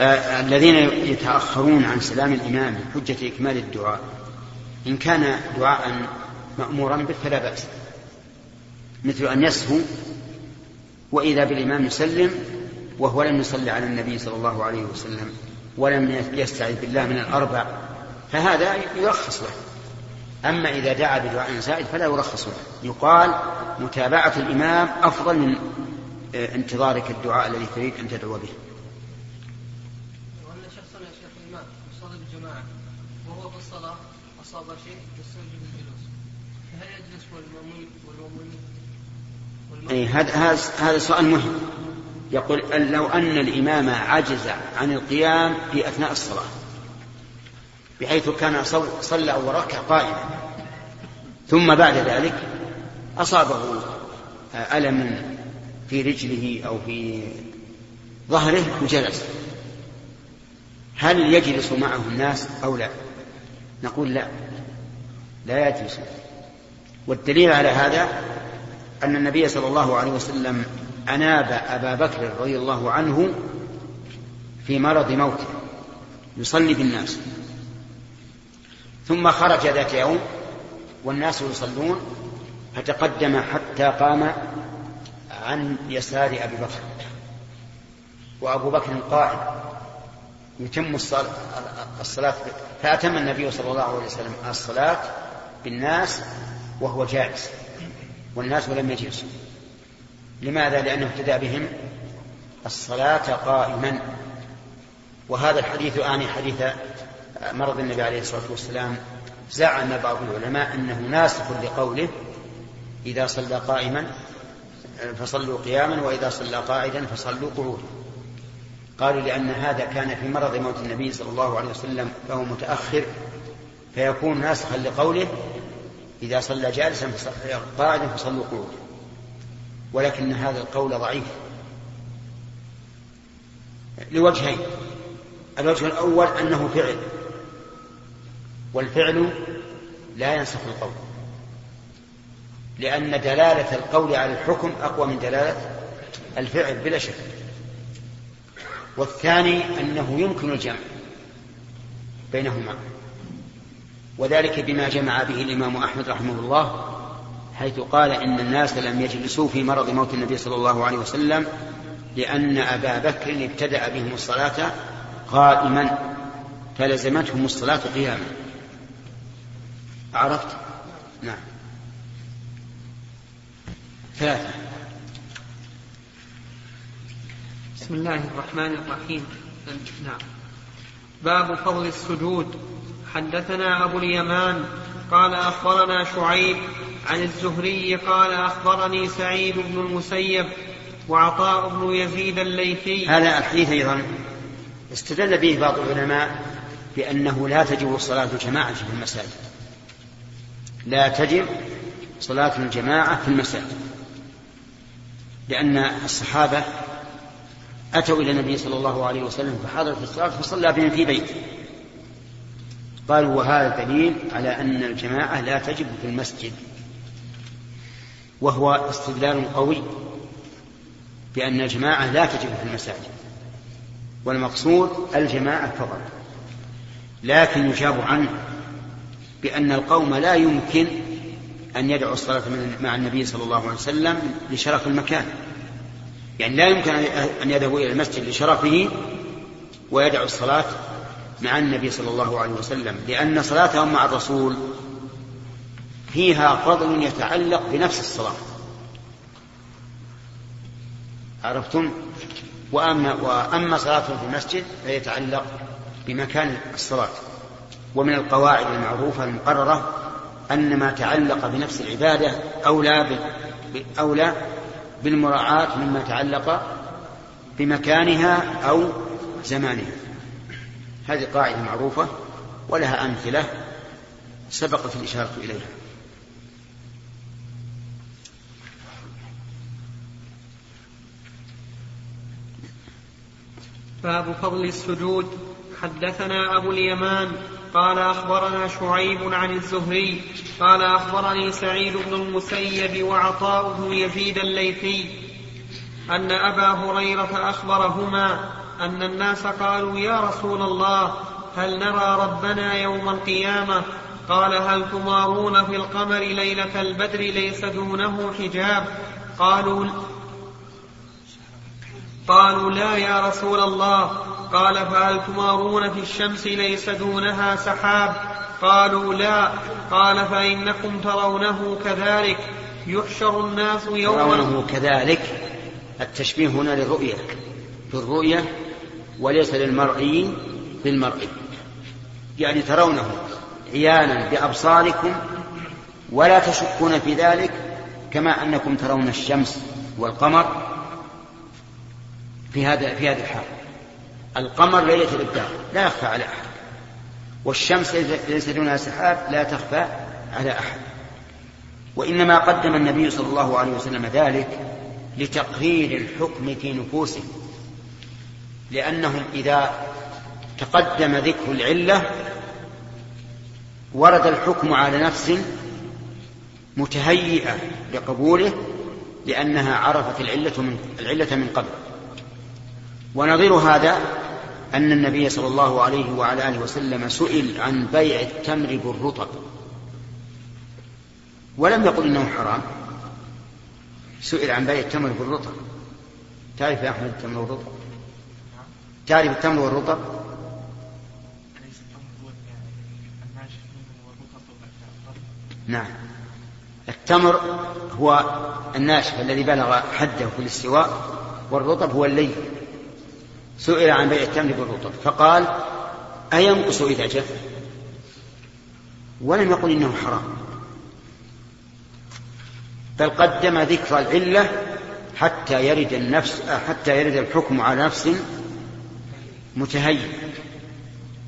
آه الذين يتأخرون عن سلام الإمام حجة إكمال الدعاء إن كان دعاء مأمورا به فلا بأس. مثل أن يسهو وإذا بالإمام يسلم وهو لم يصلي على النبي صلى الله عليه وسلم ولم يستعذ بالله من الأربع فهذا يرخص له. أما إذا دعا بدعاء زائد فلا يرخص له. يقال متابعة الإمام أفضل من آه، انتظارك الدعاء الذي تريد أن تدعو به وأن شخصا يا شيخ الإمام يصلي بالجماعة وهو في الصلاة شيء فهل يجلس أي هذا هذا سؤال مهم. يقول لو أن الإمام عجز عن القيام في أثناء الصلاة بحيث كان صلى أو ركع قائما ثم بعد ذلك أصابه ألم في رجله أو في ظهره وجلس. هل يجلس معه الناس أو لا؟ نقول لا. لا يجلس والدليل على هذا أن النبي صلى الله عليه وسلم أناب أبا بكر رضي الله عنه في مرض موته يصلي بالناس. ثم خرج ذات يوم والناس يصلون فتقدم حتى قام عن يسار أبي بكر. وأبو بكر قائم يتم الصلاة فأتم النبي صلى الله عليه وسلم الصلاة بالناس وهو جالس والناس لم يجلسوا لماذا؟ لأنه ابتدأ بهم الصلاة قائما. وهذا الحديث آني حديث مرض النبي عليه الصلاة والسلام زعم بعض العلماء أنه ناسخ لقوله إذا صلى قائما فصلوا قياما وإذا صلى قاعدا فصلوا قعودا. قالوا لأن هذا كان في مرض موت النبي صلى الله عليه وسلم فهو متأخر فيكون ناسخا لقوله إذا صلى جالسا قاعدا فصلوا قعودا. ولكن هذا القول ضعيف. لوجهين. الوجه الأول أنه فعل. والفعل لا ينسخ القول. لأن دلالة القول على الحكم أقوى من دلالة الفعل بلا شك. والثاني أنه يمكن الجمع بينهما. وذلك بما جمع به الإمام أحمد رحمه الله حيث قال إن الناس لم يجلسوا في مرض موت النبي صلى الله عليه وسلم لأن أبا بكر ابتدأ بهم الصلاة قائما فلزمتهم الصلاة قياما. عرفت؟ نعم. ثلاثة. بسم الله الرحمن الرحيم. نعم. باب فضل السجود. حدثنا أبو اليمان قال أخبرنا شعيب عن الزهري قال أخبرني سعيد بن المسيب وعطاء بن يزيد الليثي. هذا الحديث أيضا استدل به بعض العلماء بأنه لا تجب صلاة الجماعة في المساجد. لا تجب صلاة الجماعة في المساجد. لأن الصحابة أتوا إلى النبي صلى الله عليه وسلم فحضر في الصلاة فصلى بهم في بيته. قالوا وهذا دليل على أن الجماعة لا تجب في المسجد وهو استدلال قوي بأن الجماعة لا تجب في المساجد والمقصود الجماعة فقط لكن يجاب عنه بأن القوم لا يمكن أن يدعوا الصلاة مع النبي صلى الله عليه وسلم لشرف المكان يعني لا يمكن أن يذهبوا إلى المسجد لشرفه ويدعوا الصلاة مع النبي صلى الله عليه وسلم لأن صلاتهم مع الرسول فيها فضل يتعلق بنفس الصلاة. عرفتم؟ وأما, وأما صلاتهم في المسجد فيتعلق بمكان الصلاة. ومن القواعد المعروفة المقررة أن ما تعلق بنفس العبادة أولى أولى بالمراعاة مما تعلق بمكانها أو زمانها. هذه قاعدة معروفة ولها أمثلة سبقت الإشارة إليها. باب فضل السجود. حدثنا أبو اليمان قال أخبرنا شعيب عن الزهري قال أخبرني سعيد بن المسيب وعطاء بن يزيد الليثي أن أبا هريرة أخبرهما أن الناس قالوا يا رسول الله هل نرى ربنا يوم القيامة؟ قال هل تمارون في القمر ليلة البدر ليس دونه حجاب؟ قالوا قالوا لا يا رسول الله. قال فهل تمارون في الشمس ليس دونها سحاب؟ قالوا لا. قال فإنكم ترونه كذلك. يحشر الناس يوم ترونه كذلك. التشبيه هنا للرؤية بالرؤية وليس للمرئي بالمرئي يعني ترونه عيانا بأبصاركم ولا تشكون في ذلك كما أنكم ترون الشمس والقمر في هذا في هذه الحال. القمر ليلة الإبداع لا يخفى على أحد. والشمس ليس دونها سحاب لا تخفى على أحد. وإنما قدم النبي صلى الله عليه وسلم ذلك لتقرير الحكم في نفوسهم لأنهم إذا تقدم ذكر العلة ورد الحكم على نفس متهيئة لقبوله لأنها عرفت العلة من العلة من قبل. ونظير هذا أن النبي صلى الله عليه وعلى آله وسلم سئل عن بيع التمر بالرطب. ولم يقل إنه حرام. سئل عن بيع التمر بالرطب. تعرف يا أحمد التمر والرطب تعرف التمر والرطب. نعم. التمر هو الناشف الذي بلغ حده في الاستواء والرطب هو اللين سئل عن بيع التمر بالرطب فقال أينقص إذا جف؟ ولم يقل إنه حرام. بل قدم ذكر العلة حتى يرد النفس حتى يرد الحكم على نفس متهيئ.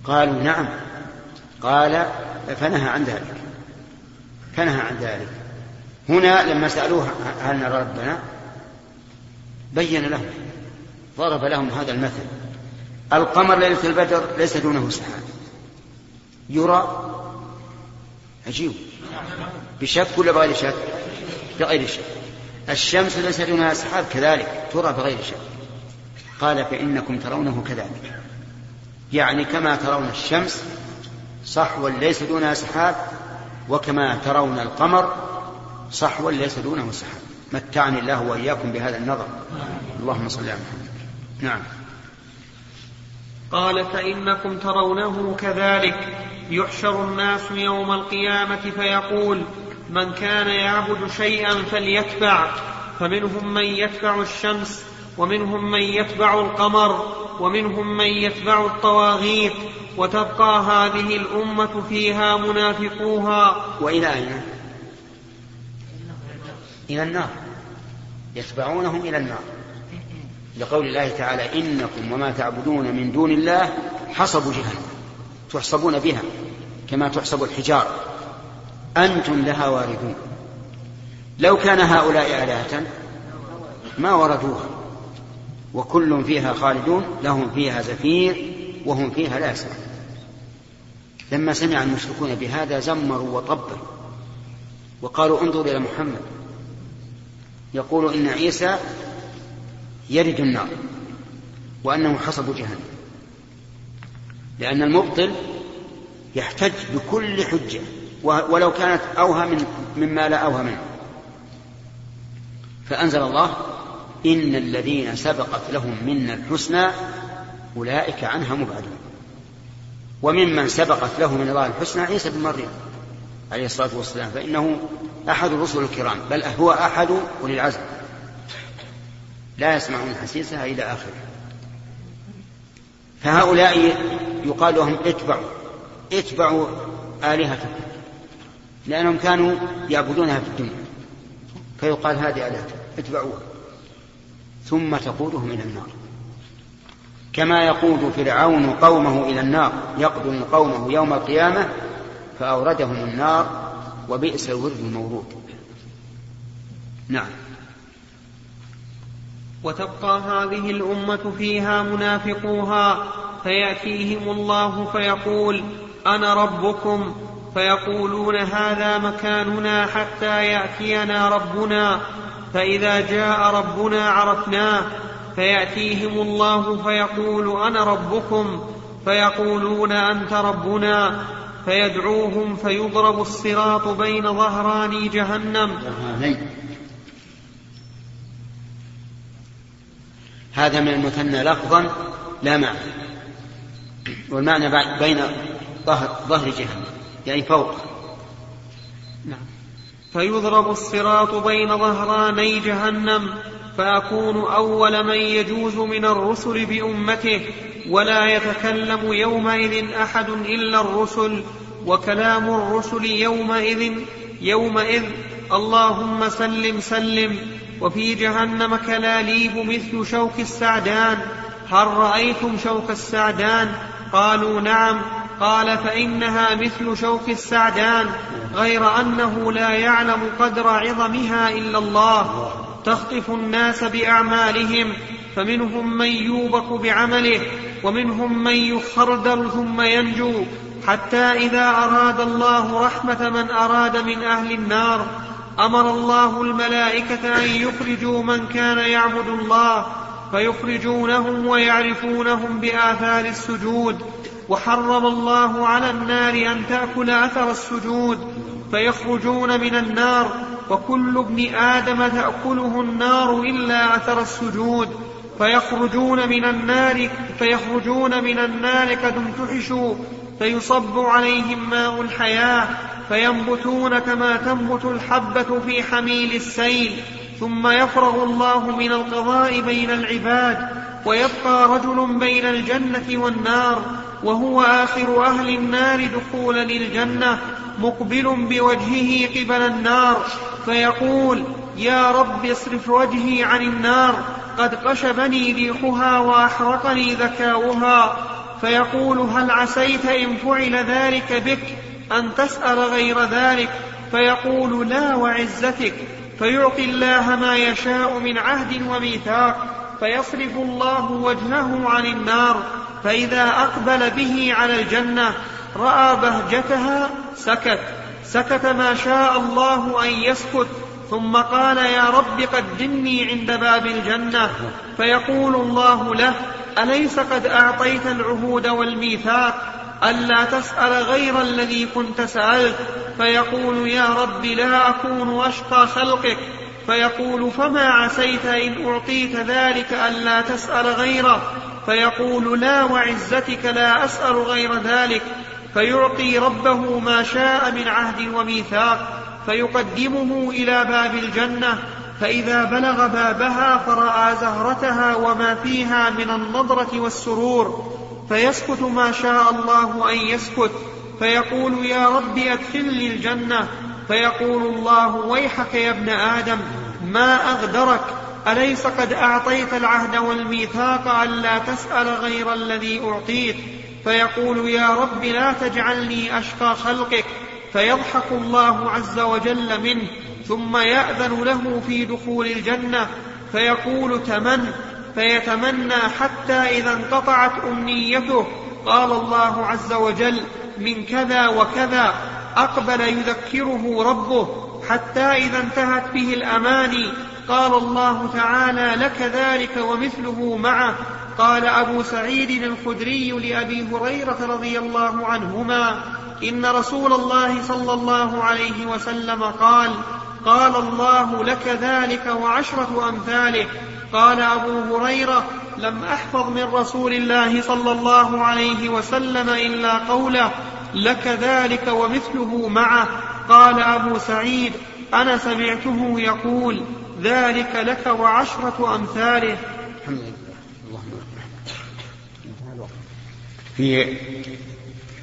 قالوا نعم. قال فنهى عن ذلك. فنهى عن ذلك. هنا لما سألوه هل نرى ربنا بين لهم ضرب لهم هذا المثل. القمر ليلة البدر ليس دونه سحاب. يرى؟ عجيب. بشك ولا بغير شك؟ بغير شك. الشمس ليس دونها سحاب كذلك ترى بغير شك. قال فإنكم ترونه كذلك. يعني كما ترون الشمس صحوا ليس دونها سحاب وكما ترون القمر صحوا ليس دونه سحاب. متعني الله وإياكم بهذا النظر. اللهم صل على محمد. نعم. قال فإنكم ترونه كذلك. يحشر الناس يوم القيامة فيقول من كان يعبد شيئا فليتبع. فمنهم من يتبع الشمس ومنهم من يتبع القمر ومنهم من يتبع الطواغيت وتبقى هذه الأمة فيها منافقوها. وإلى أين؟ إلى النار. يتبعونهم إلى النار. لقول الله تعالى إنكم وما تعبدون من دون الله حصب جهنم تحصبون بها كما تحصب الحجار. أنتم لها واردون. لو كان هؤلاء آلهة ما وردوها. وكل فيها خالدون لهم فيها زفير وهم فيها لا يسمعون. لما سمع المشركون بهذا زمروا وطبلوا وقالوا انظر إلى محمد. يقول إن عيسى يرد النار وأنه حصب جهنم. لأن المبطل يحتج بكل حجة ولو كانت أوهى من مما لا أوهى منه. فأنزل الله إن الذين سبقت لهم منا الحسنى أولئك عنها مبعدون. وممن سبقت له من الله الحسنى عيسى بن مريم عليه الصلاة والسلام فإنه أحد الرسل الكرام بل هو أحد أولي العزم. لا يسمعون حسيسها إلى آخره. فهؤلاء يقال لهم اتبعوا اتبعوا آلهتكم لأنهم كانوا يعبدونها في الدنيا. فيقال هذه آلهتكم اتبعوها. ثم تقودهم إلى النار. كما يقود فرعون قومه إلى النار يقدم قومه يوم القيامة فأوردهم النار وبئس الورد المورود. نعم. وتبقى هذه الأمة فيها منافقوها فيأتيهم الله فيقول أنا ربكم. فيقولون هذا مكاننا حتى يأتينا ربنا. فإذا جاء ربنا عرفناه فيأتيهم الله فيقول أنا ربكم فيقولون أنت ربنا فيدعوهم فيضرب الصراط بين ظهراني جهنم. هذا من المثنى لفظا لا معنى. والمعنى بين ظهر ظهر جهنم يعني فوق. نعم. فيضرب الصراط بين ظهراني جهنم فأكون أول من يجوز من الرسل بأمته ولا يتكلم يومئذ أحد إلا الرسل وكلام الرسل يومئذ يومئذ اللهم سلم سلم وفي جهنم كلاليب مثل شوك السعدان هل رأيتم شوك السعدان؟ قالوا نعم قال فإنها مثل شوك السعدان غير أنه لا يعلم قدر عظمها إلا الله. تخطف الناس بأعمالهم فمنهم من يوبك بعمله ومنهم من يخردل ثم ينجو. حتى إذا أراد الله رحمة من أراد من أهل النار أمر الله الملائكة أن يخرجوا من كان يعبد الله فيخرجونهم ويعرفونهم بآثار السجود. وحرم الله على النار أن تأكل أثر السجود فيخرجون من النار وكل ابن آدم تأكله النار إلا أثر السجود فيخرجون من النار فيخرجون من النار قد امتحشوا فيصب عليهم ماء الحياة فينبتون كما تنبت الحبة في حميل السيل ثم يفرغ الله من القضاء بين العباد ويبقى رجل بين الجنة والنار. وهو آخر أهل النار دخولا للجنة مقبل بوجهه قبل النار فيقول يا رب اصرف وجهي عن النار قد قشبني ريحها وأحرقني ذكاؤها. فيقول هل عسيت إن فعل ذلك بك أن تسأل غير ذلك؟ فيقول لا وعزتك. فيعطي الله ما يشاء من عهد وميثاق فيصرف الله وجهه عن النار. فإذا أقبل به على الجنة رأى بهجتها سكت. سكت ما شاء الله أن يسكت. ثم قال يا رب قدمني عند باب الجنة. فيقول الله له أليس قد أعطيت العهود والميثاق؟ ألا تسأل غير الذي كنت سألت. فيقول يا رب لا أكون أشقى خلقك. فيقول فما عسيت إن أعطيت ذلك ألا تسأل غيره. فيقول لا وعزتك لا أسأل غير ذلك فيعطي ربه ما شاء من عهد وميثاق فيقدمه إلى باب الجنة فإذا بلغ بابها فرأى زهرتها وما فيها من النضرة والسرور فيسكت ما شاء الله أن يسكت فيقول يا رب أدخلني الجنة فيقول الله ويحك يا ابن آدم ما أغدرك أليس قد أعطيت العهد والميثاق ألا تسأل غير الذي أعطيت؟ فيقول يا رب لا تجعلني أشقى خلقك فيضحك الله عز وجل منه ثم يأذن له في دخول الجنة فيقول تمن فيتمنى حتى إذا انقطعت أمنيته. قال الله عز وجل من كذا وكذا أقبل يذكره ربه حتى إذا انتهت به الأماني. قال الله تعالى لك ذلك ومثله معه. قال أبو سعيد الخدري لأبي هريرة رضي الله عنهما إن رسول الله صلى الله عليه وسلم قال قال الله لك ذلك وعشرة أمثاله. قال أبو هريرة لم أحفظ من رسول الله صلى الله عليه وسلم إلا قوله لك ذلك ومثله معه. قال أبو سعيد أنا سمعته يقول ذلك لك وعشرة أمثاله. الحمد لله في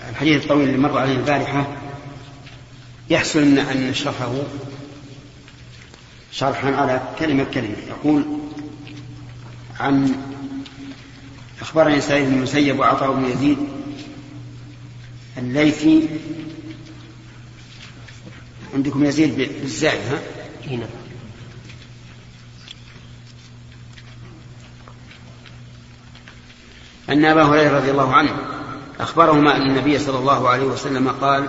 الحديث الطويل اللي مر عليه البارحة يحسن أن نشرحه شرحا على كلمة كلمة. يقول عن أخبرني سعيد بن المسيب وعطاء بن يزيد الليثي. عندكم يزيد بالزائد ها؟ هنا أن أبا هريرة رضي الله عنه أخبرهما أن النبي صلى الله عليه وسلم قال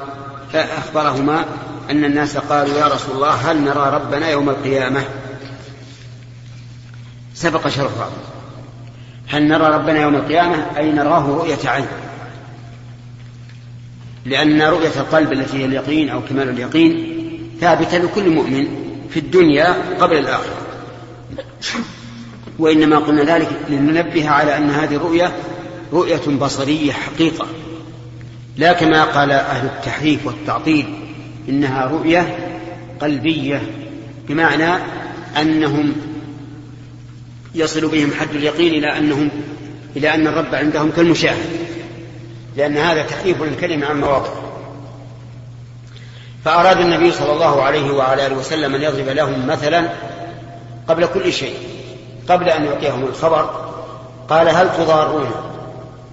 أخبرهما أن الناس قالوا يا رسول الله هل نرى ربنا يوم القيامة؟ سبق شرفه هل نرى ربنا يوم القيامة؟ أي نراه رؤية عين. لأن رؤية القلب التي هي اليقين أو كمال اليقين ثابتة لكل مؤمن في الدنيا قبل الآخرة. وإنما قلنا ذلك لننبه على أن هذه الرؤية رؤية بصرية حقيقة. لا كما قال أهل التحريف والتعطيل إنها رؤية قلبية بمعنى أنهم يصل بهم حد اليقين إلى أنهم إلى أن الرب عندهم كالمشاهد لأن هذا تحريف للكلمة عن مواضعه فأراد النبي صلى الله عليه وعلى آله وسلم أن يضرب لهم مثلا قبل كل شيء. قبل أن يعطيهم الخبر قال هل تضارون؟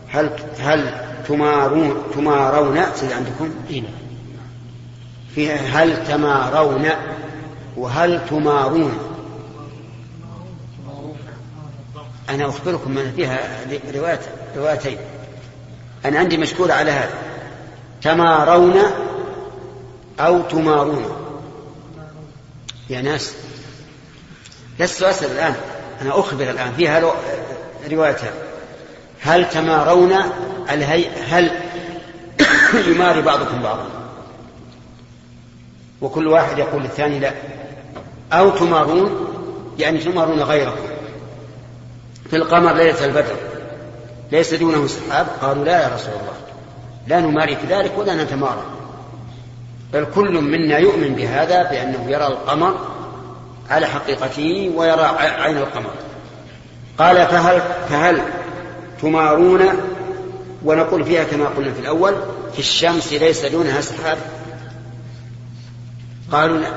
هل هل تمارون تمارون سيد عندكم؟ هنا فيها هل تمارون وهل تمارون؟ أنا أخبركم أن فيها روايتين. أنا عندي مشكور على هذا. تمارون أو تمارون. يا ناس لست أسأل الآن. أنا أخبر الآن فيها روايتان هل تمارون الهي هل يماري بعضكم بعضا؟ وكل واحد يقول للثاني لا. أو تمارون يعني تمارون غيركم. في القمر ليلة البدر. ليس دونه سحاب؟ قالوا لا يا رسول الله. لا نماري كذلك ولا نتمارى. بل كل منا يؤمن بهذا بأنه يرى القمر على حقيقته ويرى عين القمر. قال فهل فهل تمارون؟ ونقول فيها كما قلنا في الأول في الشمس ليس دونها سحاب. قالوا لا.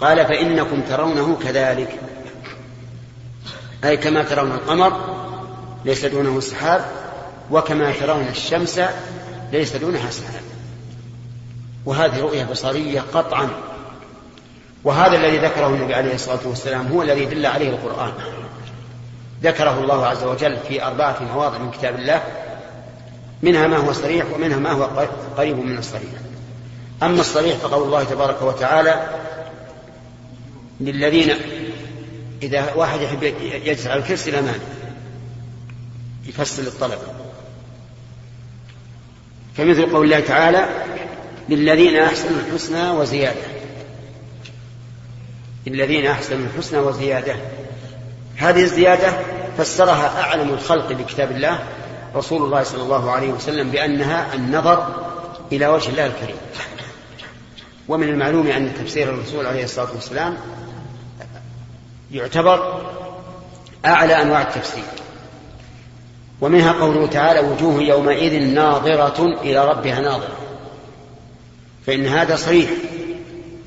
قال فإنكم ترونه كذلك. أي كما ترون القمر ليس دونه سحاب وكما ترون الشمس ليس دونها سحاب. وهذه رؤية بصرية قطعا. وهذا الذي ذكره النبي عليه الصلاة والسلام هو الذي دل عليه القرآن. ذكره الله عز وجل في أربعة مواضع من كتاب الله منها ما هو صريح ومنها ما هو قريب من الصريح. أما الصريح فقول الله تبارك وتعالى للذين إذا واحد يحب يجلس على الكرسي الأمامي يفصل الطلب. كمثل قول الله تعالى للذين أحسنوا الحسنى وزيادة. للذين أحسنوا الحسنى وزيادة. هذه الزيادة فسرها أعلم الخلق بكتاب الله رسول الله صلى الله عليه وسلم بأنها النظر إلى وجه الله الكريم. ومن المعلوم أن تفسير الرسول عليه الصلاة والسلام يعتبر أعلى أنواع التفسير. ومنها قوله تعالى وجوه يومئذ ناظرة إلى ربها ناظرة. فإن هذا صريح.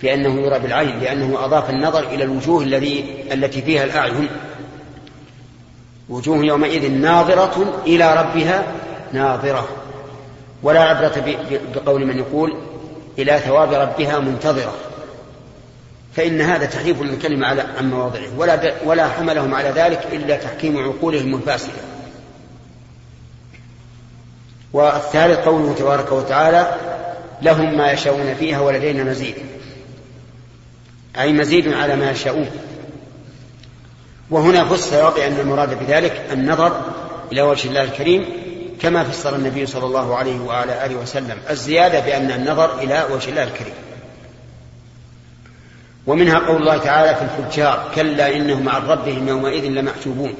في أنه يرى بالعين لأنه أضاف النظر إلى الوجوه الذي التي فيها الأعين وجوه يومئذ ناظرة إلى ربها ناظرة ولا عبرة بقول من يقول إلى ثواب ربها منتظرة فإن هذا تحريف للكلمة على عن مواضعه ولا ولا حملهم على ذلك إلا تحكيم عقولهم الفاسدة. والثالث قوله تبارك وتعالى لهم ما يشاءون فيها ولدينا مزيد. أي مزيد على ما يشاءون. وهنا فسر بأن المراد بذلك النظر إلى وجه الله الكريم كما فسر النبي صلى الله عليه وعلى آله وسلم الزيادة بأن النظر إلى وجه الله الكريم. ومنها قول الله تعالى في الفجار كلا إنهم عن ربهم يومئذ لمحجوبون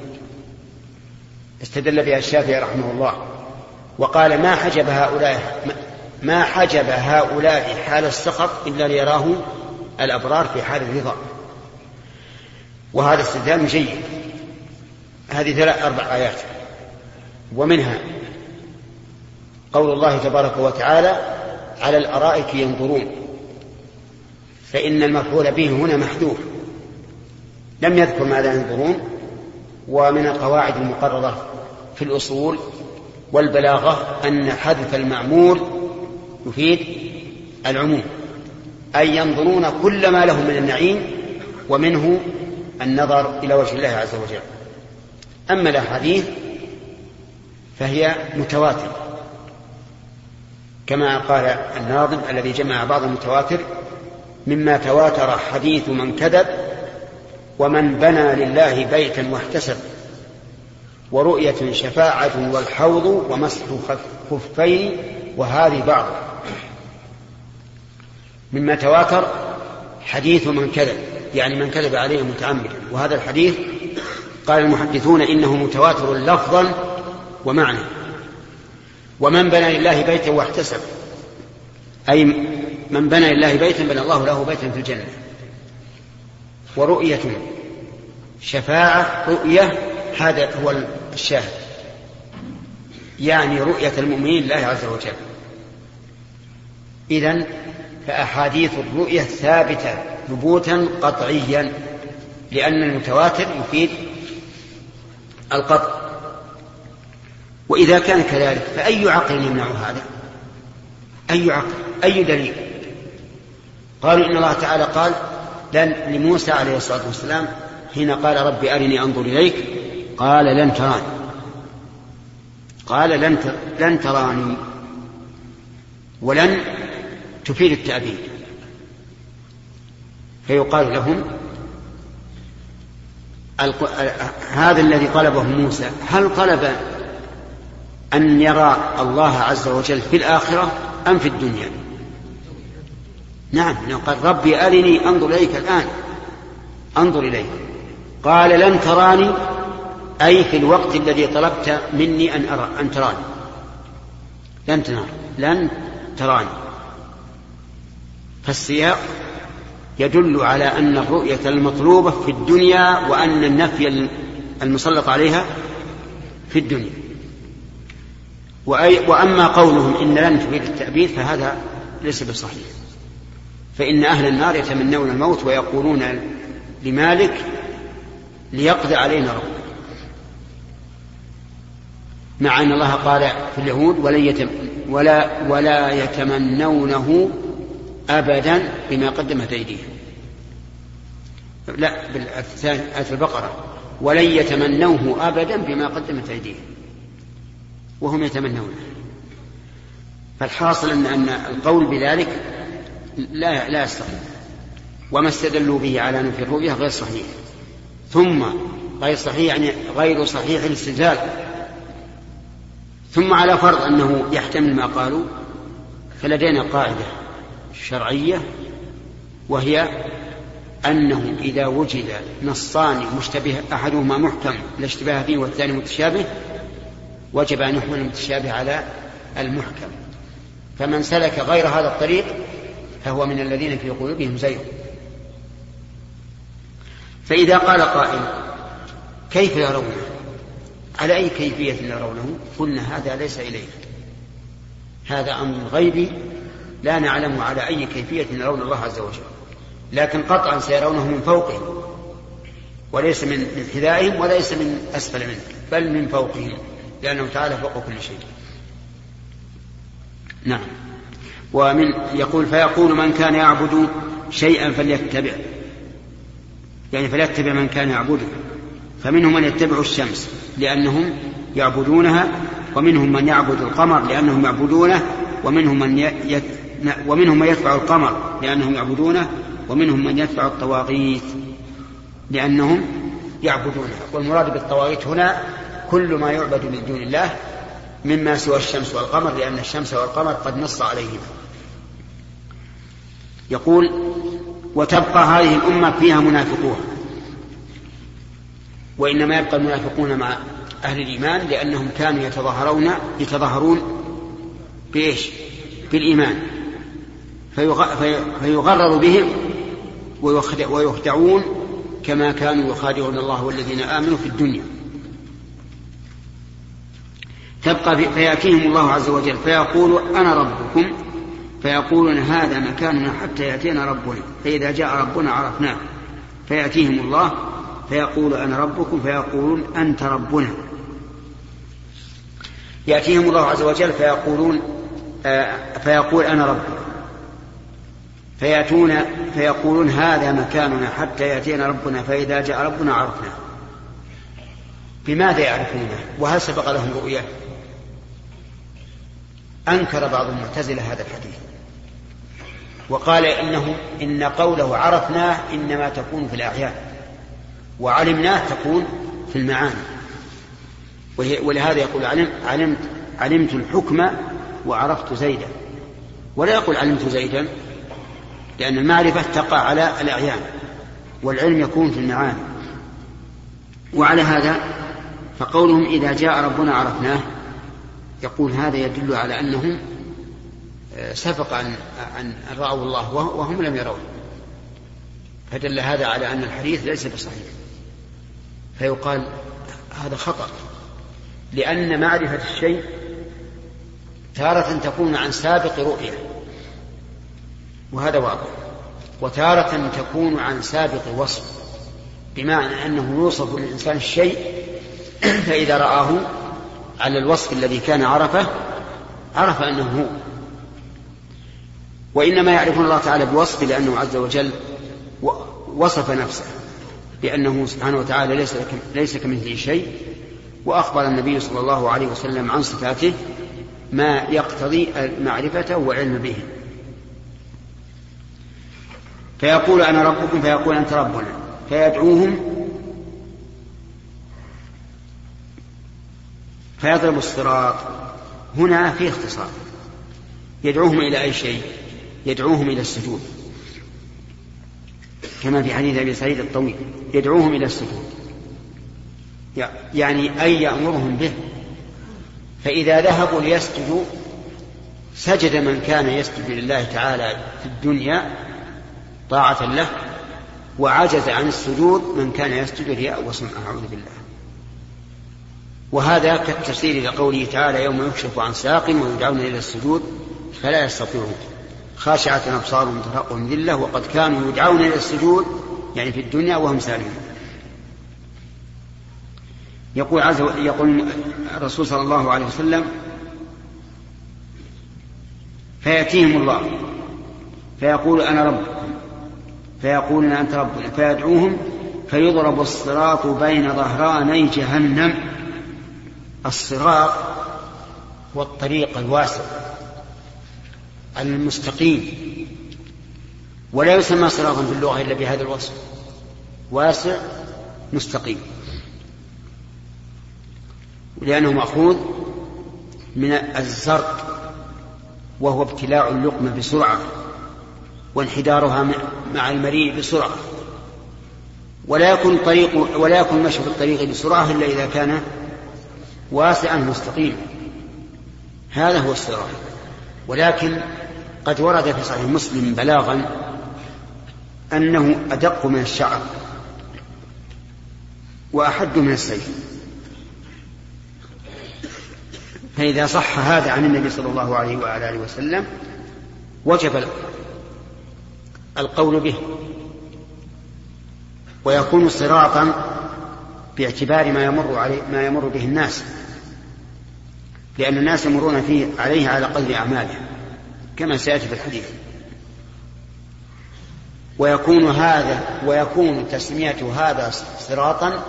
استدل بها الشافعي رحمه الله وقال ما حجب هؤلاء ما حجب هؤلاء حال السخط إلا ليراه الأبرار في حال الرضا. وهذا استدلال جيد. هذه ثلاث أربع آيات. ومنها قول الله تبارك وتعالى على الأرائك ينظرون. فإن المفعول به هنا محذوف. لم يذكر ماذا ينظرون. ومن القواعد المقررة في الأصول والبلاغة أن حذف المعمول يفيد العموم. أي ينظرون كل ما له من النعيم ومنه النظر إلى وجه الله عز وجل. أما الأحاديث فهي متواترة كما قال الناظم الذي جمع بعض المتواتر مما تواتر حديث من كذب ومن بنى لله بيتا واحتسب ورؤية شفاعة والحوض ومسح خفين وهذه بعض. مما تواتر حديث من كذب يعني من كذب عليه متعمدا. وهذا الحديث قال المحدثون إنه متواتر لفظا ومعنى. ومن بنى لله بيتا واحتسب أي من بنى لله بيتا بنى الله له بيتا في الجنة. ورؤية شفاعة رؤية هذا هو الشاهد. يعني رؤية المؤمنين لله عز وجل. إذن فأحاديث الرؤية ثابتة ثبوتا قطعيا لأن المتواتر يفيد القطع. وإذا كان كذلك فأي عقل يمنع هذا؟ أي عقل؟ أي دليل؟ قالوا إن الله تعالى قال لن لموسى عليه الصلاة والسلام حين قال ربي أرني أنظر إليك. قال لن تراني. قال لن لن تراني. ولن تفيد التأبيد. فيقال لهم هذا الذي طلبه موسى هل طلب أن يرى الله عز وجل في الآخرة أم في الدنيا؟ نعم قال ربي أرني أنظر إليك الآن. أنظر إليك. قال لن تراني أي في الوقت الذي طلبت مني أن أرى أن تراني. لن تراني لن تراني. فالسياق يدل على أن الرؤية المطلوبة في الدنيا وأن النفي المسلط عليها في الدنيا. وأما قولهم إن لن تفيد التأبيد فهذا ليس بصحيح. فإن أهل النار يتمنون الموت ويقولون لمالك ليقضي علينا ربك. مع أن الله قال في اليهود ولن يتم ولا ولا يتمنونه أبدا بما قدمت أيديهم. لا بالآية البقرة. ولن يتمنوه أبدا بما قدمت أيديهم. وهم يتمنونه فالحاصل أن أن القول بذلك لا لا يستقيم. وما استدلوا به على نفي الرؤية غير صحيح. ثم غير صحيح يعني غير صحيح الاستدلال. ثم على فرض أنه يحتمل ما قالوا فلدينا قاعدة. شرعية وهي أنه إذا وجد نصان مشتبه أحدهما محكم لا اشتباه فيه والثاني متشابه وجب أن يحمل المتشابه على المحكم. فمن سلك غير هذا الطريق فهو من الذين في قلوبهم زيغ. فإذا قال قائل كيف يرونه؟ على أي كيفية يرونه؟ قلنا هذا ليس إليك هذا أمر غيبي لا نعلم على أي كيفية يرون الله عز وجل. لكن قطعا سيرونه من فوقهم وليس من حذائهم وليس من أسفل منه بل من فوقهم لأنه تعالى فوق كل شيء. نعم. ومن يقول فيقول من كان يعبد شيئا فليتبع. يعني فليتبع من كان يعبده. فمنهم من يتبع الشمس لأنهم يعبدونها ومنهم من يعبد القمر لأنهم يعبدونه ومنهم من. ومنهم من يتبع القمر لأنهم يعبدونه ومنهم من يتبع الطواغيت لأنهم يعبدونه. والمراد بالطواغيت هنا كل ما يعبد من دون الله مما سوى الشمس والقمر لأن الشمس والقمر قد نص عليهما. يقول وتبقى هذه الأمة فيها منافقوها وإنما يبقى المنافقون مع أهل الإيمان لأنهم كانوا يتظاهرون يتظاهرون بإيش؟ بالإيمان. فيغرر بهم ويخدعون كما كانوا يخادعون الله والذين آمنوا في الدنيا. تبقى فيأتيهم الله عز وجل فيقول أنا ربكم؟ فيقولون هذا مكاننا حتى يأتينا ربنا. فإذا جاء ربنا عرفناه. فيأتيهم الله فيقول أنا ربكم؟ فيقولون أنت ربنا. يأتيهم الله عز وجل فيقولون آه فيقول أنا ربكم. فيأتون فيقولون هذا مكاننا حتى يأتينا ربنا فإذا جاء ربنا عرفناه بماذا يعرفونه؟ وهل سبق لهم رؤية؟ أنكر بعض المعتزلة هذا الحديث. وقال إنه إن قوله عرفناه إنما تكون في الأعيان وعلمناه تكون في المعاني. ولهذا يقول علم علمت علمت الحكم وعرفت زيدا. ولا يقول علمت زيدا لأن المعرفة تقع على الأعيان والعلم يكون في المعاني. وعلى هذا فقولهم إذا جاء ربنا عرفناه يقول هذا يدل على أنهم آه، سبق أن أن رأوا الله وهم لم يروه. فدل هذا على أن الحديث ليس بصحيح. فيقال هذا خطأ لأن معرفة الشيء تارة تكون عن سابق رؤية. وهذا واضح وتارة تكون عن سابق وصف بمعنى أنه يوصف للإنسان الشيء فإذا رآه على الوصف الذي كان عرفه عرف أنه هو. وإنما يعرفون الله تعالى بوصفه لأنه عز وجل وصف نفسه بأنه سبحانه وتعالى ليس ليس كمثله شيء. وأخبر النبي صلى الله عليه وسلم عن صفاته ما يقتضي معرفته والعلم به. فيقول أنا ربكم فيقول أنت ربنا فيدعوهم فيضرب الصراط. هنا في اختصار. يدعوهم إلى أي شيء؟ يدعوهم إلى السجود. كما في حديث أبي سعيد الطويل. يدعوهم إلى السجود. يعني أي يأمرهم به. فإذا ذهبوا ليسجدوا سجد من كان يسجد لله تعالى في الدنيا طاعة له وعجز عن السجود من كان يسجد رياء وسمعة أعوذ بالله. وهذا كالتفسير لقوله تعالى يوم يكشف عن ساق ويدعون إلى السجود فلا يستطيعون. خاشعة أبصارهم ترهقهم ذلة وقد كانوا يدعون إلى السجود يعني في الدنيا وهم سالمون. يقول عز يقول الرسول صلى الله عليه وسلم فيأتيهم الله فيقول أنا ربكم فيقولون أنت ربنا فيدعوهم فيضرب الصراط بين ظهراني جهنم. الصراط هو الطريق الواسع المستقيم ولا يسمى صراطا في اللغة إلا بهذا الوصف. واسع مستقيم. لأنه مأخوذ من الزرق وهو ابتلاع اللقمة بسرعة. وانحدارها مع المريء بسرعة. ولا يكون الطريق ولا يكون المشي في الطريق بسرعة إلا إذا كان واسعا مستقيما. هذا هو الصراط ولكن قد ورد في صحيح مسلم بلاغا أنه أدق من الشعر وأحد من السيف. فإذا صح هذا عن النبي صلى الله عليه وعلى آله وسلم وجب القول به ويكون صراطا باعتبار ما يمر عليه ما يمر به الناس لأن الناس يمرون فيه عليه على قدر أعمالهم كما سيأتي في الحديث. ويكون هذا ويكون تسمية هذا صراطا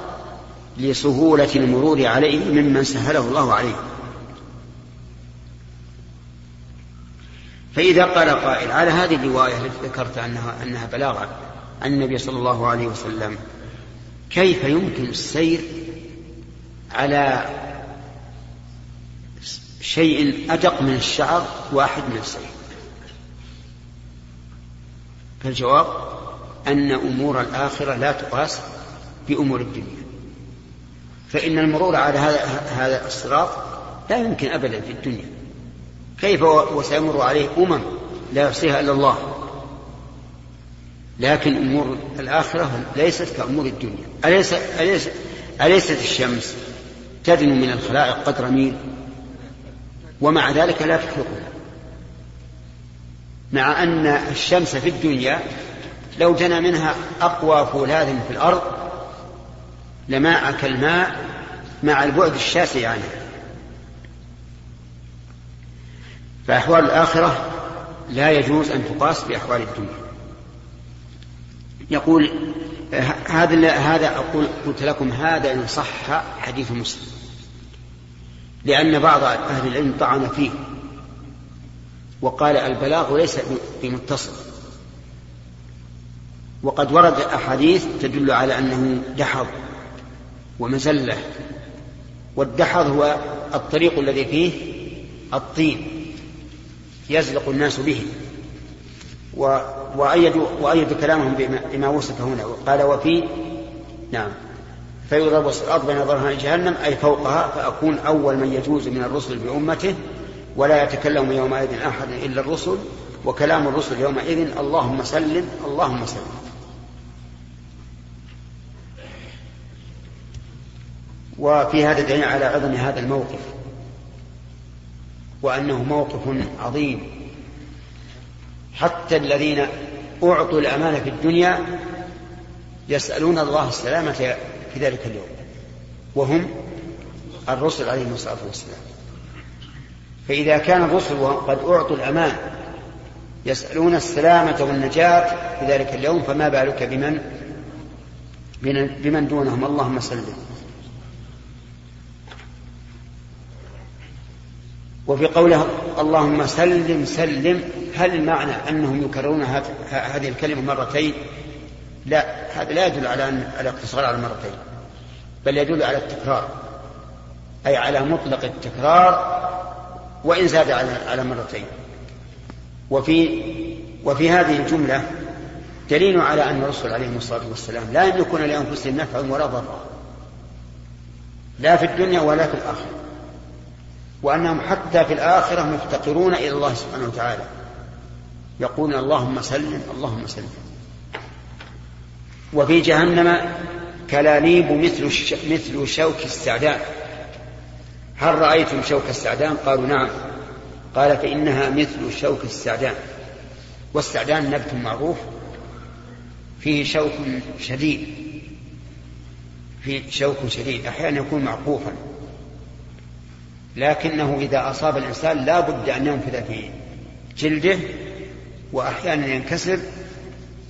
لسهولة المرور عليه ممن سهله الله عليه. فإذا قال قائل على هذه الرواية التي ذكرت أنها أنها بلاغة عن النبي صلى الله عليه وسلم كيف يمكن السير على شيء أدق من الشعر وأحد من السيف فالجواب أن أمور الآخرة لا تقاس بأمور الدنيا. فإن المرور على هذا هذا الصراط لا يمكن أبدا في الدنيا. كيف وسيمر عليه أمم لا يحصيها إلا الله. لكن أمور الآخرة ليست كأمور الدنيا. أليس أليس أليست الشمس تدن من الخلائق قدر ميل؟ ومع ذلك لا تخلقها. مع أن الشمس في الدنيا لو جنى منها أقوى فولاذ في الأرض لماء كالماء مع البعد الشاسع عنه فأحوال الآخرة لا يجوز أن تقاس بأحوال الدنيا. يقول هذا هذا أقول قلت لكم هذا إن صح حديث مسلم. لأن بعض أهل العلم طعن فيه. وقال البلاغ ليس بمتصل. وقد ورد أحاديث تدل على أنه دحض ومزلة. والدحض هو الطريق الذي فيه الطين. يزلق الناس به. وأيدوا وأيدوا كلامهم بما, وصف هنا. قال وفي نعم. فيضرب الأرض بين ظهرها جهنم أي فوقها فأكون أول من يجوز من الرسل بأمته ولا يتكلم يومئذ أحد إلا الرسل وكلام الرسل يومئذ اللهم سلم اللهم سلم. وفي هذا دليل على عظم هذا الموقف. وأنه موقف عظيم. حتى الذين أعطوا الأمانة في الدنيا يسألون الله السلامة في ذلك اليوم. وهم الرسل عليهم الصلاة والسلام. فإذا كان الرسل قد أعطوا الأمان يسألون السلامة والنجاة في ذلك اليوم فما بالك بمن بمن دونهم؟ اللهم سلم وفي قوله اللهم سلم سلم هل المعنى أنهم يكررون هذه الكلمة مرتين؟ لا هذا لا يدل على الاقتصار على مرتين بل يدل على التكرار أي على مطلق التكرار وإن زاد على على مرتين. وفي وفي هذه الجملة دليل على أن الرسل عليهم الصلاة والسلام لا يملكون لأنفسهم نفعا ولا ضرا لا في الدنيا ولا في الآخرة. وأنهم حتى في الآخرة مفتقرون إلى الله سبحانه وتعالى. يقولون اللهم سلم اللهم سلم. وفي جهنم كلاليب مثل مثل شوك السعدان هل رأيتم شوك السعدان قالوا نعم. قال فإنها مثل شوك السعدان والسعدان نبت معروف. فيه شوك شديد. فيه شوك شديد. أحيانا يكون معقوفا. لكنه إذا أصاب الإنسان لا بد أن ينفذ في جلده وأحيانا ينكسر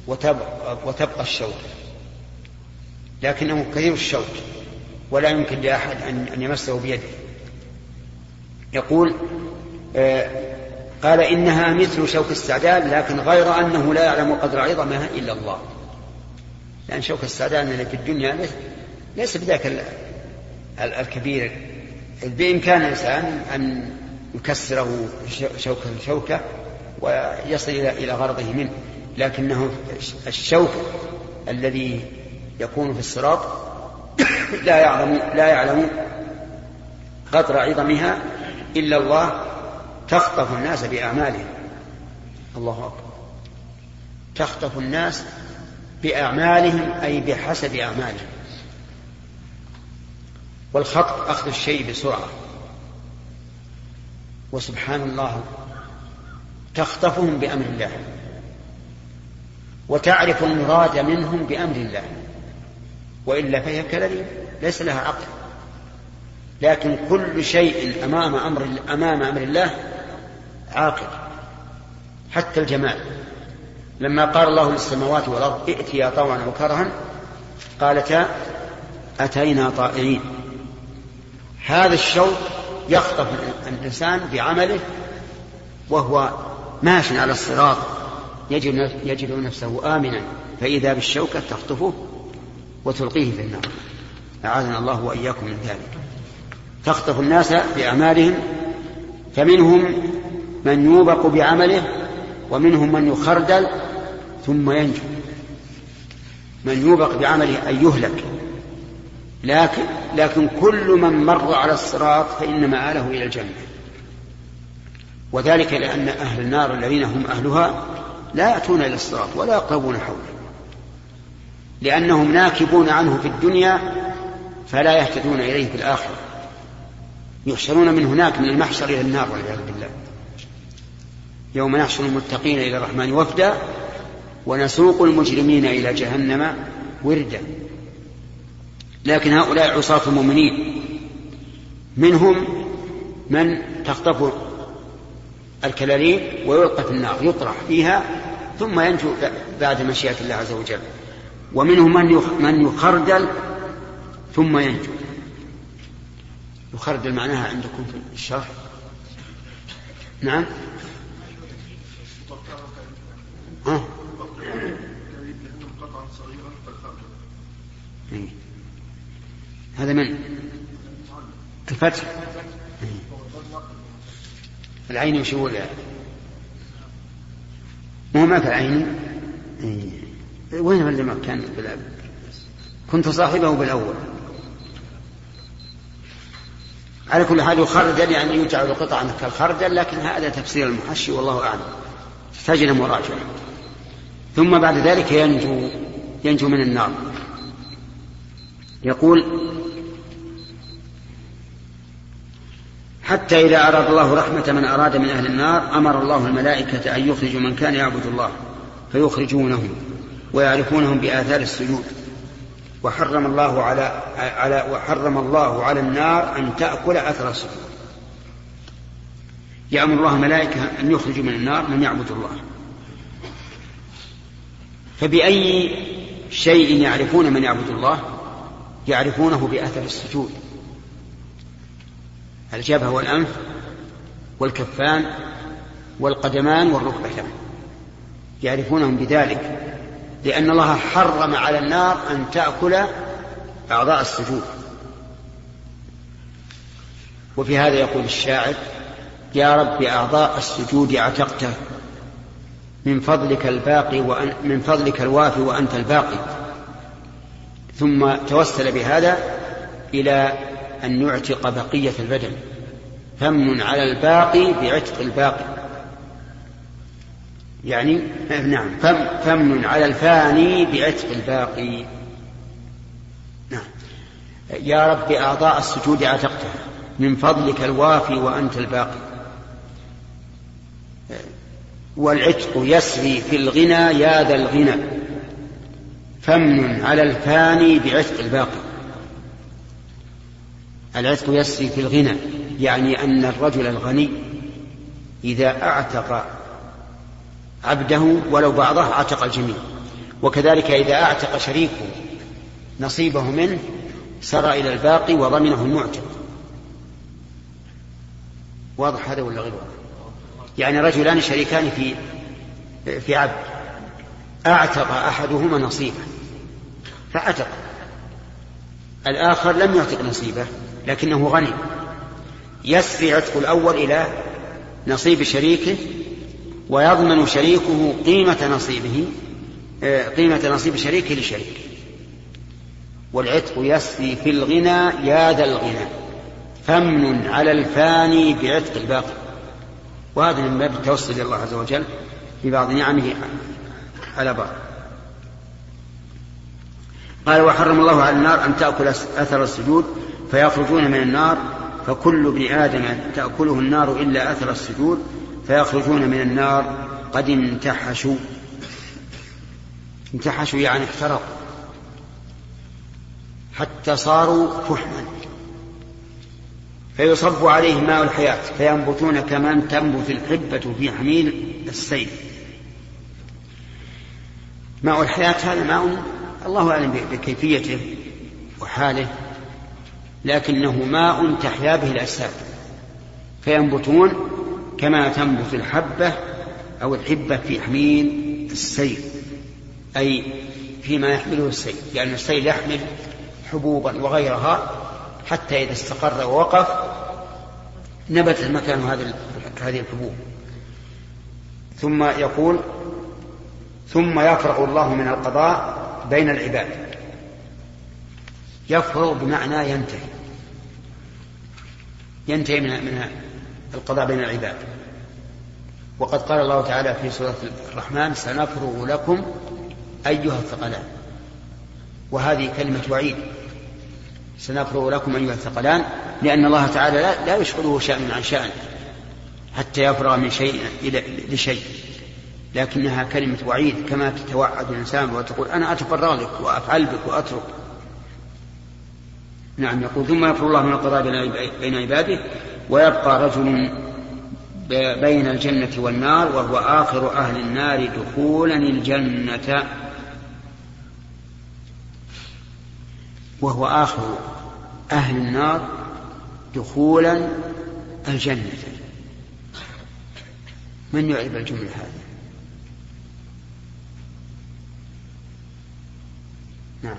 وتبقى, الشوك. لكنه كثير الشوك ولا يمكن لأحد أن يمسه بيده. يقول آه، قال إنها مثل شوك السعدان لكن غير أنه لا يعلم قدر عظمها إلا الله. لأن شوك السعدان اللي في الدنيا ليس بذاك الكبير بإمكان الإنسان أن يكسره شوكة شوكة ويصل إلى غرضه منه لكنه الشوك الذي يكون في الصراط لا يعلم لا يعلم قدر عظمها إلا الله تخطف الناس بأعمالهم. الله أكبر. تخطف الناس بأعمالهم أي بحسب أعمالهم. والخطف أخذ الشيء بسرعة. وسبحان الله تخطفهم بأمر الله وتعرف المراد منهم بأمر الله. وإلا فهي كالذي ليس لها عقل. لكن كل شيء أمام أمر أمام أمر الله عاقل. حتى الجمال. لما قال الله للسماوات والأرض ائتيا طوعا وكرها قالتا أتينا طائعين. هذا الشوق يخطف الإنسان بعمله وهو ماش على الصراط يجد, يجد نفسه آمنا فإذا بالشوكة تخطفه وتلقيه في النار. أعاذنا الله وإياكم من ذلك. تخطف الناس بأعمالهم فمنهم من يوبق بعمله ومنهم من يخردل ثم ينجو. من يوبق بعمله أن يهلك. لكن لكن كل من مر على الصراط فإن مآله إلى الجنة. وذلك لأن أهل النار الذين هم أهلها لا يأتون إلى الصراط ولا يقربون حوله. لأنهم ناكبون عنه في الدنيا فلا يهتدون إليه في الآخرة. يحشرون من هناك من المحشر إلى النار والعياذ بالله. يوم نحشر المتقين إلى الرحمن وفدا ونسوق المجرمين إلى جهنم وردا. لكن هؤلاء عصاة المؤمنين. منهم من تخطف الكلاليب ويلقى في النار يطرح فيها ثم ينجو بعد مشيئة الله عز وجل. ومنهم من من يخردل ثم ينجو. يخردل معناها عندكم في الشرح؟ نعم ها من الفتح. العين وش يقول مو ما العين إيه. وين اللي كان كنت صاحبه بالأول. على كل حال يخرجل يعني يجعل قطعا كالخردل لكن هذا تفسير المحشي والله أعلم. تحتاج إلى مراجعة. ثم بعد ذلك ينجو ينجو من النار. يقول حتى إذا أراد الله رحمة من أراد من أهل النار أمر الله الملائكة أن يخرجوا من كان يعبد الله فيخرجونهم ويعرفونهم بآثار السجود. وحرم الله على على وحرم الله على النار أن تأكل أثر السجود. يأمر الله الملائكة أن يخرجوا من النار من يعبد الله. فبأي شيء يعرفون من يعبد الله؟ يعرفونه بأثر السجود. الجبهة والأنف والكفان والقدمان والركبتان. يعرفونهم بذلك لأن الله حرم على النار أن تأكل أعضاء السجود. وفي هذا يقول الشاعر يا رب أعضاء السجود عتقته من فضلك الباقي وأن من فضلك الوافي وأنت الباقي. ثم توسل بهذا إلى أن يعتق بقية البدن. فمن على الباقي بعتق الباقي. يعني نعم فمن على الفاني بعتق الباقي. نعم. يا رب أعضاء السجود عتقتها. من فضلك الوافي وأنت الباقي. والعتق يسري في الغنى يا ذا الغنى. فمن على الفاني بعتق الباقي. العتق يسري في الغنى؟ يعني أن الرجل الغني إذا أعتق عبده ولو بعضه اعتق الجميع. وكذلك إذا أعتق شريكه نصيبه منه سرى إلى الباقي وضمنه المعتق. واضح هذا ولا غير واضح؟ يعني رجلان شريكان في في عبد. أعتق أحدهما نصيبه فعتق. الآخر لم يعتق نصيبه. لكنه غني. يسري عتق الأول إلى نصيب شريكه ويضمن شريكه قيمة نصيبه آه، قيمة نصيب شريكه لشريكه. والعتق يسري في الغنى يا ذا الغنى. فمن على الفاني بعتق الباقي. وهذا من باب التوسل الله عز وجل في بعض نعمه على بعض. قال وحرم الله على النار أن تأكل أثر السجود فيخرجون من النار فكل ابن آدم تأكله النار إلا أثر السجود فيخرجون من النار قد انتحشوا. انتحشوا يعني احترقوا. حتى صاروا فحما فيصب عليهم ماء الحياة فينبتون كما تنبت الحبة في حميل السيل ماء الحياة هذا ماء الله أعلم بكيفيته وحاله. لكنه ماء تحيا به الأجساد فينبتون كما تنبت الحبة أو الحبة في حميل السيل أي فيما يحمله السيل لأن السيل يحمل حبوبا وغيرها حتى إذا استقر ووقف نبت مكان هذه الحبوب. ثم يقول ثم يفرغ الله من القضاء بين العباد. يفرغ بمعنى ينتهي. ينتهي من من القضاء بين العباد. وقد قال الله تعالى في سورة الرحمن سنفرغ لكم أيها الثقلان. وهذه كلمة وعيد. سنفرغ لكم أيها الثقلان لأن الله تعالى لا, لا يشغله شأن عن شأن حتى يفرغ من شيء إلى لشيء. لكنها كلمة وعيد كما تتوعد الإنسان وتقول أنا أتفرغ لك وأفعل بك وأترك. نعم يقول ثم يفرغ الله من القضاء بين عباده ويبقى رجل بين الجنة والنار وهو آخر أهل النار دخولا الجنة. وهو آخر أهل النار دخولا الجنة. من يعرف الجملة هذه؟ نعم.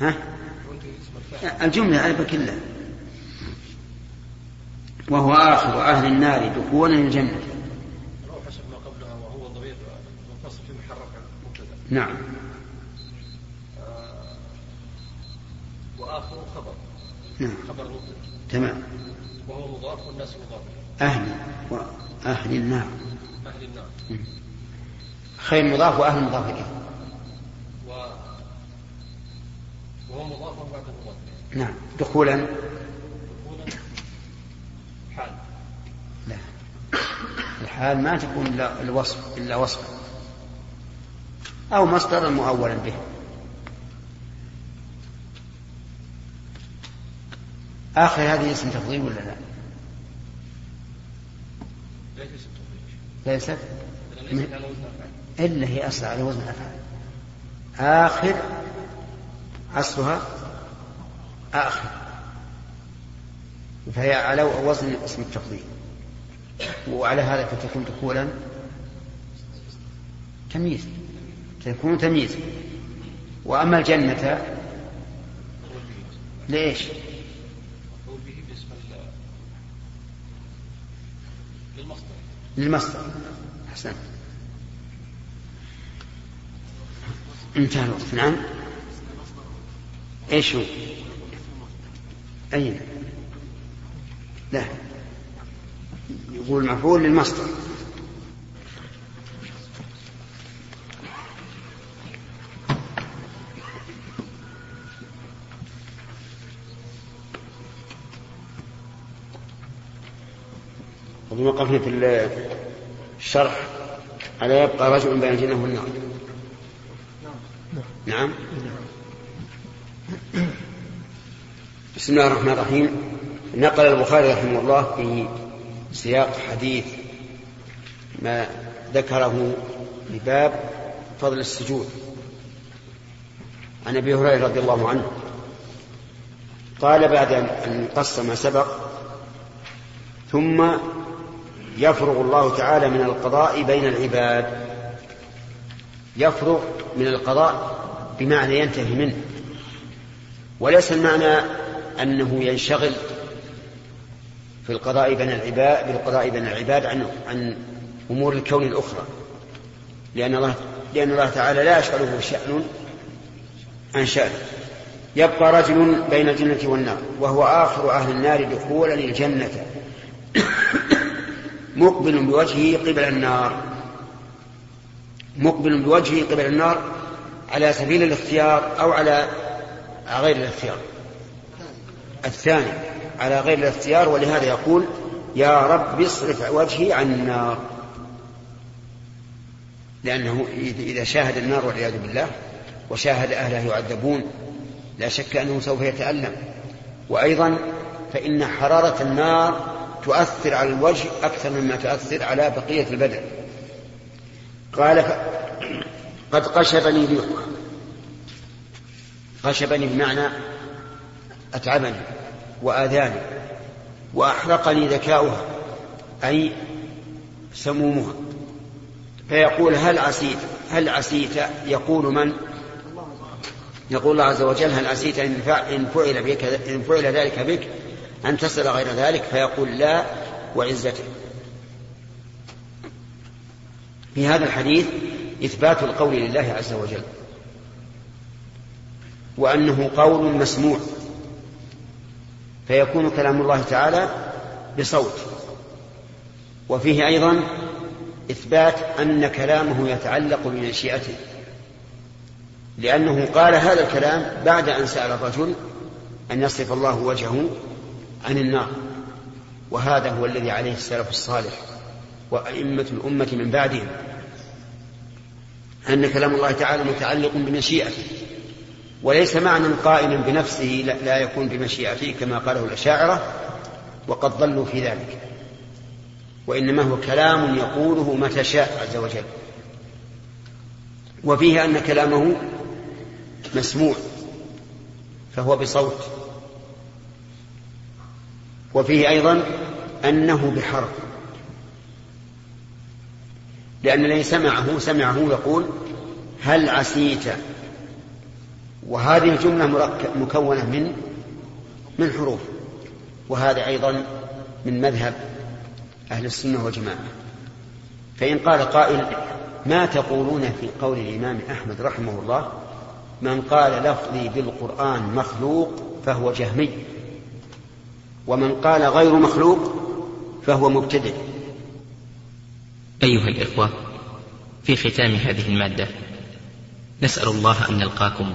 ها؟ الجملة أيضا كلها وهو آخر أهل النار دخولا الجنة. حسب ما قبلها وهو ضمير منفصل في محرك مبتدأ. نعم. آه، وآخر خبر. نعم. خبر مبتدأ. تمام. وهو مضاف والناس مضاف. أهل وأهل النار. أهل النار. خير مضاف وأهل مضاف إليه و وهو مضاف بعد المضاف نعم. دخولا. حال. لا. الحال ما تكون إلا الوصف إلا وصفا. أو مصدرا مؤولا به. آخر هذه اسم تفضيل ولا لا؟ ليست؟ إلا هي أصل على وزن أفعال. آخر أصلها آخر. فهي على وزن اسم التفضيل. وعلى هذا فتكون دخولا تمييز. تكون تمييز. وأما الجنة ليش؟ للمصدر. أحسنت. انتهى الوقت. نعم. إيش هو؟ أين؟ لا. يقول مفعول للمصدر. وقفنا في الشرح على يبقى رجل بين الجنة والنار بسم الله الرحمن الرحيم. نقل البخاري رحمه الله في سياق حديث ما ذكره لباب فضل السجود. عن أبي هريرة رضي الله عنه. قال بعد أن قص ما سبق ثم يفرغ الله تعالى من القضاء بين العباد. يفرغ من القضاء بمعنى ينتهي منه. وليس المعنى أنه ينشغل في القضاء بين العباد بالقضاء بين العباد عن عن أمور الكون الأخرى. لأن الله لأن الله تعالى لا يشغله شأن عن شانه يبقى رجل بين الجنة والنار وهو آخر أهل النار دخولا الجنه مقبل بوجهه قبل النار. مقبل بوجهه قبل النار على سبيل الاختيار أو على غير الاختيار. الثاني على غير الاختيار ولهذا يقول يا رب اصرف وجهي عن النار. لأنه إذا شاهد النار والعياذ بالله وشاهد أهلها يعذبون لا شك أنه سوف يتألم. وأيضا فإن حرارة النار تؤثر على الوجه أكثر مما تؤثر على بقية البدن. قال ف... قد قشبني ريحها قشبني بمعنى أتعبني. وآذاني وأحرقني ذكاؤها أي سمومها. فيقول هل عسيت هل عسيت؟ يقول من؟ يقول الله عز وجل هل عسيت إن فعل بك إن فعل ذلك بك أن تصل غير ذلك؟ فيقول لا وعزته. في هذا الحديث إثبات القول لله عز وجل وأنه قول مسموع. فيكون كلام الله تعالى بصوت. وفيه أيضا إثبات أن كلامه يتعلق بمشيئته لأنه قال هذا الكلام بعد أن سأل الرجل أن يصرف الله وجهه عن النار. وهذا هو الذي عليه السلف الصالح وأئمة الأمة من بعدهم أن كلام الله تعالى متعلق بمشيئته. وليس معنى قائما بنفسه لا يكون بمشيئته كما قاله الأشاعرة وقد ضلوا في ذلك. وإنما هو كلام يقوله متى شاء عز وجل. وفيه أن كلامه مسموع فهو بصوت. وفيه أيضا أنه بحرف. لأن الذي سمعه سمعه يقول هل عسيت؟ وهذه الجملة مكونة من من حروف وهذا أيضا من مذهب أهل السنة والجماعة. فإن قال قائل ما تقولون في قول الإمام أحمد رحمه الله؟ من قال لفظي بالقرآن مخلوق فهو جهمي ومن قال غير مخلوق فهو مبتدع أيها الإخوة في ختام هذه المادة نسأل الله أن نلقاكم.